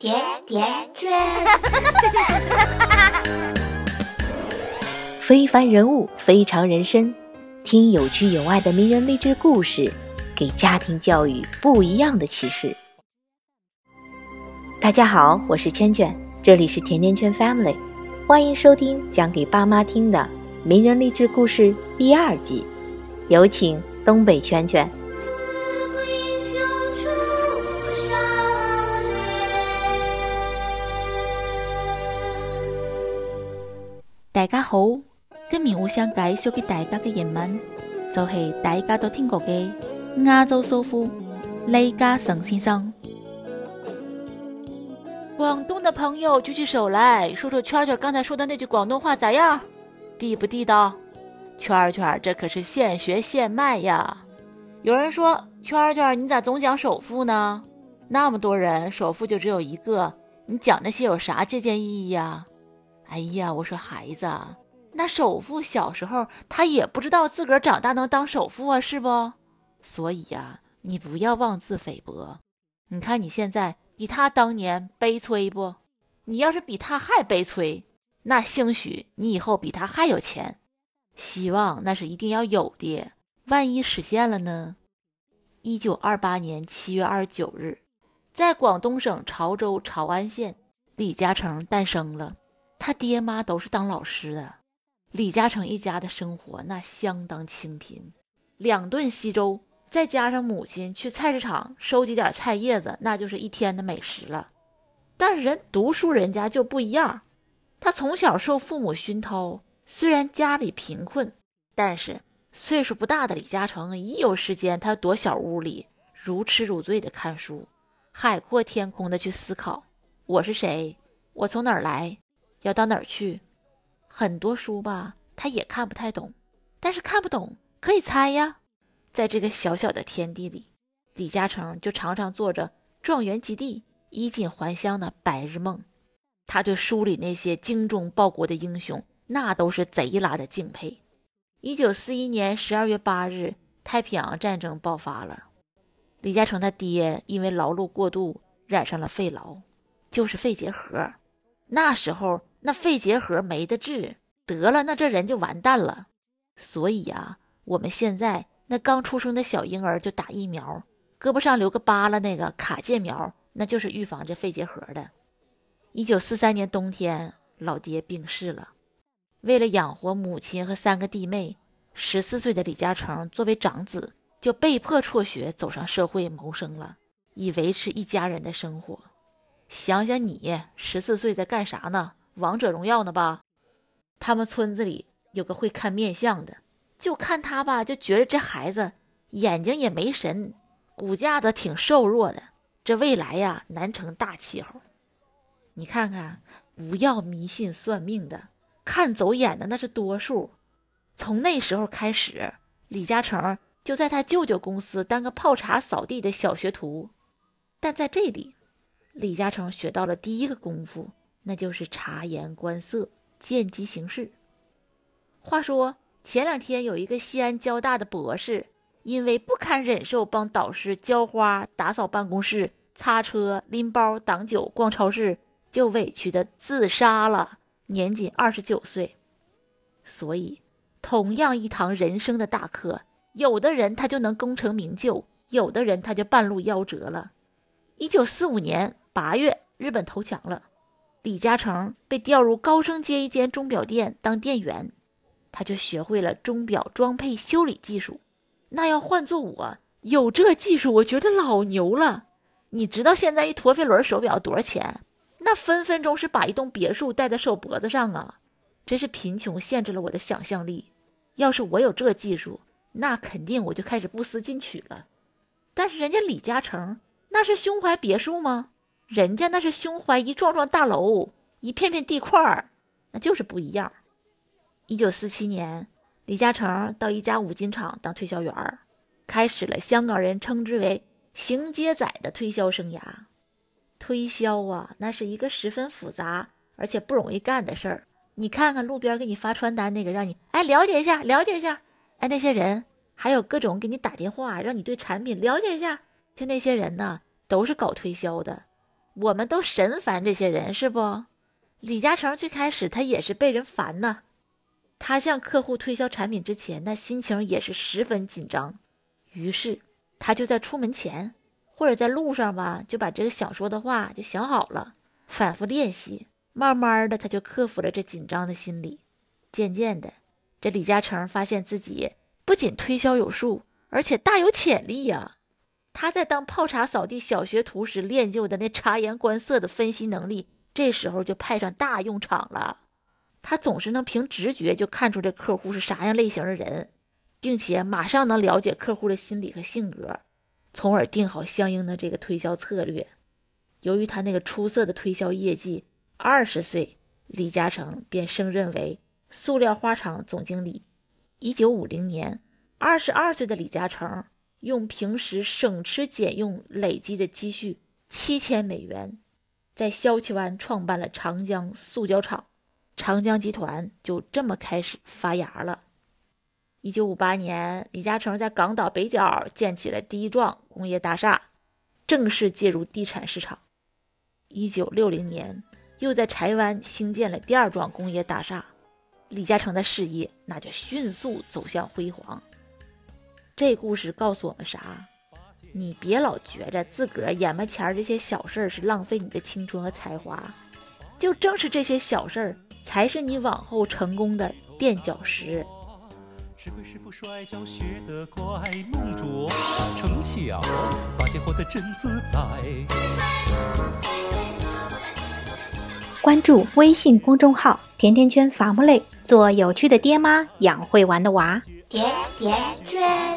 甜甜圈，非凡人物，非常人生，听有趣有爱的名人励志故事，给家庭教育不一样的启示。大家好，我是圈圈，这里是甜甜圈 Family，欢迎收听讲给爸妈听的名人励志故事第二季，有请东北圈圈。大家好，今日我想介绍给大家嘅英文，就系大家都听过嘅亚洲首富李嘉诚先生。广东的朋友举起手来说说圈圈刚才说的那句广东话咋样？地不地道？圈圈这可是现学现卖呀！有人说圈圈你咋总讲首富呢？那么多人，首富就只有一个，你讲那些有啥借鉴意义呀？哎呀，我说孩子，那首富小时候他也不知道自个儿长大能当首富啊，是不？所以呀，你不要妄自菲薄。你看你现在比他当年悲催不？你要是比他还悲催，那兴许你以后比他还有钱。希望那是一定要有的，万一实现了呢？一九二八年七月二十九日，在广东省潮州潮安县，李嘉诚诞生了。他爹妈都是当老师的，李嘉诚一家的生活那相当清贫，两顿稀粥，再加上母亲去菜市场收集点菜叶子，那就是一天的美食了。但是人读书人家就不一样，他从小受父母熏陶，虽然家里贫困，但是岁数不大的李嘉诚一有时间，他躲小屋里如痴如醉的看书，海阔天空的去思考：我是谁？我从哪儿来？要到哪儿去？很多书吧，他也看不太懂，但是看不懂可以猜呀。在这个小小的天地里，李嘉诚就常常做着状元及第、衣锦还乡的白日梦。他对书里那些精忠报国的英雄，那都是贼拉的敬佩。一九四一年十二月八日，太平洋战争爆发了。李嘉诚他爹因为劳碌过度，染上了肺痨，就是肺结核。那时候。那肺结核没得治，得了那这人就完蛋了。所以呀，我们现在那刚出生的小婴儿就打疫苗，胳膊上留个疤了那个卡介苗，那就是预防这肺结核的。一九四三年冬天，老爹病逝了。为了养活母亲和三个弟妹，十四岁的李嘉诚作为长子，就被迫辍学，走上社会谋生了，以维持一家人的生活。想想你十四岁在干啥呢？王者荣耀呢吧？他们村子里有个会看面相的，就看他吧，就觉得这孩子眼睛也没神，骨架子挺瘦弱的，这未来呀难成大气候。你看看，不要迷信算命的，看走眼的那是多数。从那时候开始，李嘉诚就在他舅舅公司当个泡茶扫地的小学徒，但在这里，李嘉诚学到了第一个功夫。那就是察言观色、见机行事。话说前两天有一个西安交大的博士，因为不堪忍受帮导师浇花、打扫办公室、擦车、拎包、挡酒、逛超市，就委屈的自杀了，年仅二十九岁。所以，同样一堂人生的大课，有的人他就能功成名就，有的人他就半路夭折了。一九四五年八月，日本投降了。李嘉诚被调入高升街一间钟表店当店员，他就学会了钟表装配修理技术。那要换做我，有这技术，我觉得老牛了。你知道现在一陀飞轮手表多少钱？那分分钟是把一栋别墅戴在手脖子上啊！真是贫穷限制了我的想象力。要是我有这技术，那肯定我就开始不思进取了。但是人家李嘉诚那是胸怀别墅吗？人家那是胸怀一幢幢大楼，一片片地块儿，那就是不一样。一九四七年，李嘉诚到一家五金厂当推销员儿，开始了香港人称之为“行街仔”的推销生涯。推销啊，那是一个十分复杂而且不容易干的事儿。你看看路边给你发传单那个，让你哎了解一下，了解一下。哎，那些人还有各种给你打电话，让你对产品了解一下。就那些人呢，都是搞推销的。我们都神烦这些人，是不？李嘉诚最开始他也是被人烦呢。他向客户推销产品之前，那心情也是十分紧张。于是他就在出门前或者在路上吧，就把这个想说的话就想好了，反复练习。慢慢的，他就克服了这紧张的心理。渐渐的，这李嘉诚发现自己不仅推销有数，而且大有潜力呀。他在当泡茶扫地小学徒时练就的那察言观色的分析能力，这时候就派上大用场了。他总是能凭直觉就看出这客户是啥样类型的人，并且马上能了解客户的心理和性格，从而定好相应的这个推销策略。由于他那个出色的推销业绩，二十岁李嘉诚便升任为塑料花厂总经理。一九五零年，二十二岁的李嘉诚。用平时省吃俭用累积的积蓄七千美元，在萧旗湾创办了长江塑胶厂，长江集团就这么开始发芽了。一九五八年，李嘉诚在港岛北角建起了第一幢工业大厦，正式介入地产市场。一九六零年，又在柴湾兴建了第二幢工业大厦，李嘉诚的事业那就迅速走向辉煌。这故事告诉我们啥？你别老觉着自个儿眼巴前这些小事儿是浪费你的青春和才华，就正是这些小事儿，才是你往后成功的垫脚石。关注微信公众号“甜甜圈伐木累”，做有趣的爹妈，养会玩的娃。甜甜圈。